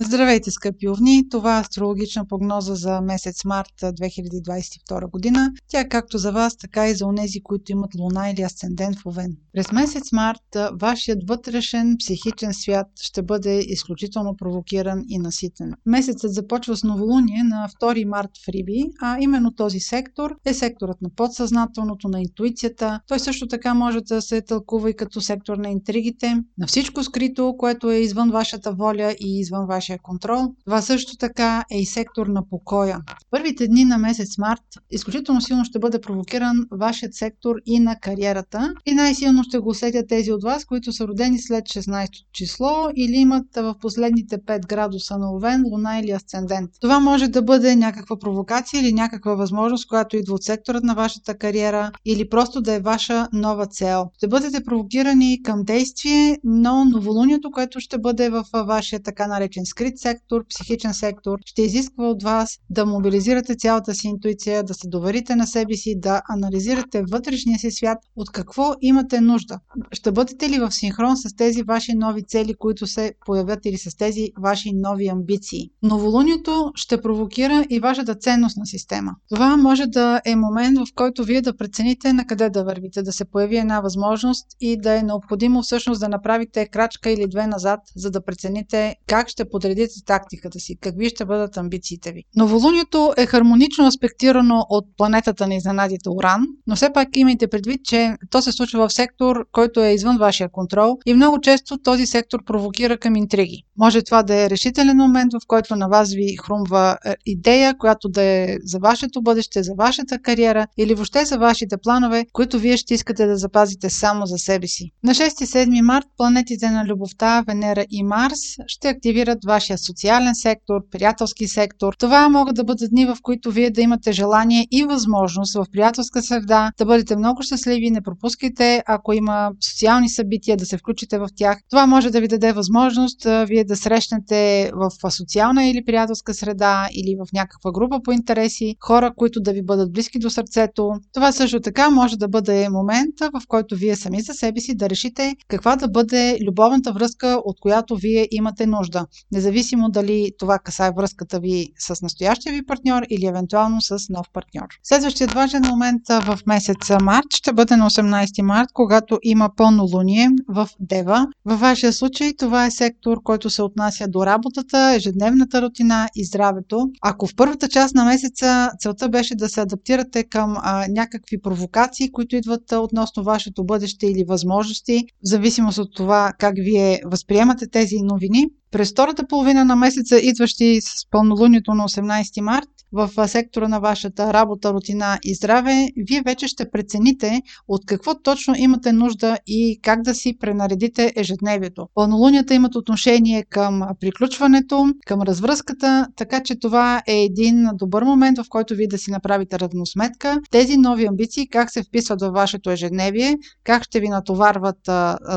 Здравейте, скъпи овни! Това е астрологична прогноза за месец март 2022 година. Тя е както за вас, така и за онези, които имат луна или асцендент в Овен. През месец март вашият вътрешен психичен свят ще бъде изключително провокиран и наситен. Месецът започва с новолуние на 2 март в Риби, а именно този сектор е секторът на подсъзнателното, на интуицията. Той също така може да се тълкува и като сектор на интригите, на всичко скрито, което е извън вашата воля и извън вашия вашия контрол. Това също така е и сектор на покоя. Първите дни на месец март изключително силно ще бъде провокиран вашият сектор и на кариерата. И най-силно ще го усетят тези от вас, които са родени след 16 число или имат в последните 5 градуса на Овен, Луна или Асцендент. Това може да бъде някаква провокация или някаква възможност, която идва от секторът на вашата кариера или просто да е ваша нова цел. Ще бъдете провокирани към действие, но новолунието, което ще бъде в вашия така наречен скрит сектор, психичен сектор, ще изисква от вас да мобилизирате цялата си интуиция, да се доверите на себе си, да анализирате вътрешния си свят, от какво имате нужда. Ще бъдете ли в синхрон с тези ваши нови цели, които се появят или с тези ваши нови амбиции? Новолунието ще провокира и вашата ценностна система. Това може да е момент, в който вие да прецените на къде да вървите, да се появи една възможност и да е необходимо всъщност да направите крачка или две назад, за да прецените как ще подредите тактиката си, какви ще бъдат амбициите ви. Новолунието е хармонично аспектирано от планетата на изненадите Уран, но все пак имайте предвид, че то се случва в сектор, който е извън вашия контрол и много често този сектор провокира към интриги. Може това да е решителен момент, в който на вас ви хрумва е, идея, която да е за вашето бъдеще, за вашата кариера или въобще за вашите планове, които вие ще искате да запазите само за себе си. На 6-7 март планетите на любовта, Венера и Марс ще активират вашия социален сектор, приятелски сектор. Това могат да бъдат дни, в които вие да имате желание и възможност в приятелска среда да бъдете много щастливи. Не пропускайте, ако има социални събития, да се включите в тях. Това може да ви даде възможност вие да срещнете в социална или приятелска среда или в някаква група по интереси хора, които да ви бъдат близки до сърцето. Това също така може да бъде момента, в който вие сами за себе си да решите каква да бъде любовната връзка, от която вие имате нужда. Независимо дали това касае връзката ви с настоящия ви партньор или евентуално с нов партньор. Следващият важен момент в месец март ще бъде на 18 март, когато има пълнолуние в Дева. Във вашия случай това е сектор, който се отнася до работата, ежедневната рутина и здравето. Ако в първата част на месеца целта беше да се адаптирате към а, някакви провокации, които идват относно вашето бъдеще или възможности, в зависимост от това как вие възприемате тези новини, през втората половина на месеца, идващи с пълнолунието на 18 март, в сектора на вашата работа, рутина и здраве, вие вече ще прецените от какво точно имате нужда и как да си пренаредите ежедневието. Пълнолунията имат отношение към приключването, към развръзката, така че това е един добър момент, в който вие да си направите равносметка. Тези нови амбиции как се вписват във вашето ежедневие, как ще ви натоварват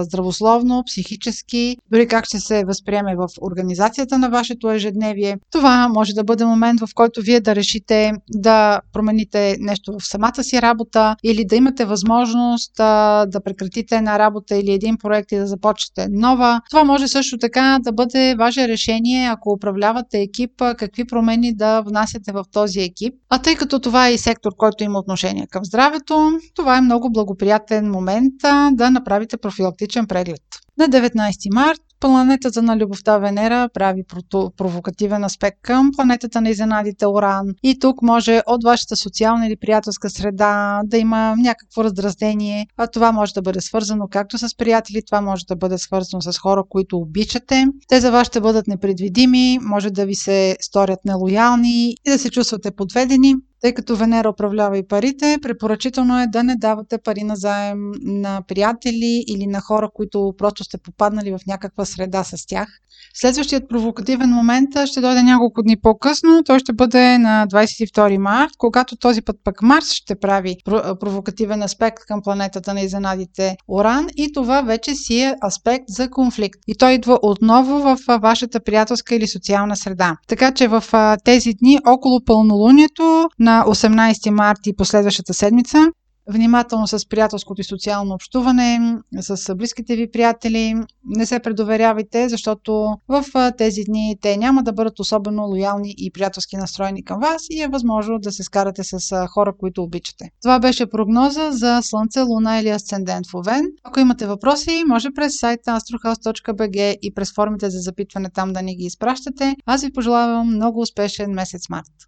здравословно, психически, дори как ще се възприеме в организацията на вашето ежедневие. Това може да бъде момент, в който вие да решите да промените нещо в самата си работа или да имате възможност а, да прекратите една работа или един проект и да започнете нова. Това може също така да бъде ваше решение, ако управлявате екип, какви промени да внасяте в този екип. А тъй като това е и сектор, който има отношение към здравето, това е много благоприятен момент а, да направите профилактичен преглед. На 19 март Планетата на любовта Венера прави провокативен аспект към планетата на изненадите Оран. И тук може от вашата социална или приятелска среда да има някакво раздразнение. А това може да бъде свързано както с приятели, това може да бъде свързано с хора, които обичате. Те за вас ще бъдат непредвидими, може да ви се сторят нелоялни и да се чувствате подведени. Тъй като Венера управлява и парите, препоръчително е да не давате пари на заем на приятели или на хора, които просто сте попаднали в някаква среда с тях. Следващият провокативен момент ще дойде няколко дни по-късно. Той ще бъде на 22 март, когато този път пък Марс ще прави провокативен аспект към планетата на изненадите Оран и това вече си е аспект за конфликт. И той идва отново в вашата приятелска или социална среда. Така че в тези дни около пълнолунието на 18 марта и последващата седмица Внимателно с приятелското и социално общуване, с близките ви приятели. Не се предоверявайте, защото в тези дни те няма да бъдат особено лоялни и приятелски настроени към вас и е възможно да се скарате с хора, които обичате. Това беше прогноза за Слънце, Луна или Асцендент в Овен. Ако имате въпроси, може през сайта astrohouse.bg и през формите за запитване там да ни ги изпращате. Аз ви пожелавам много успешен месец март.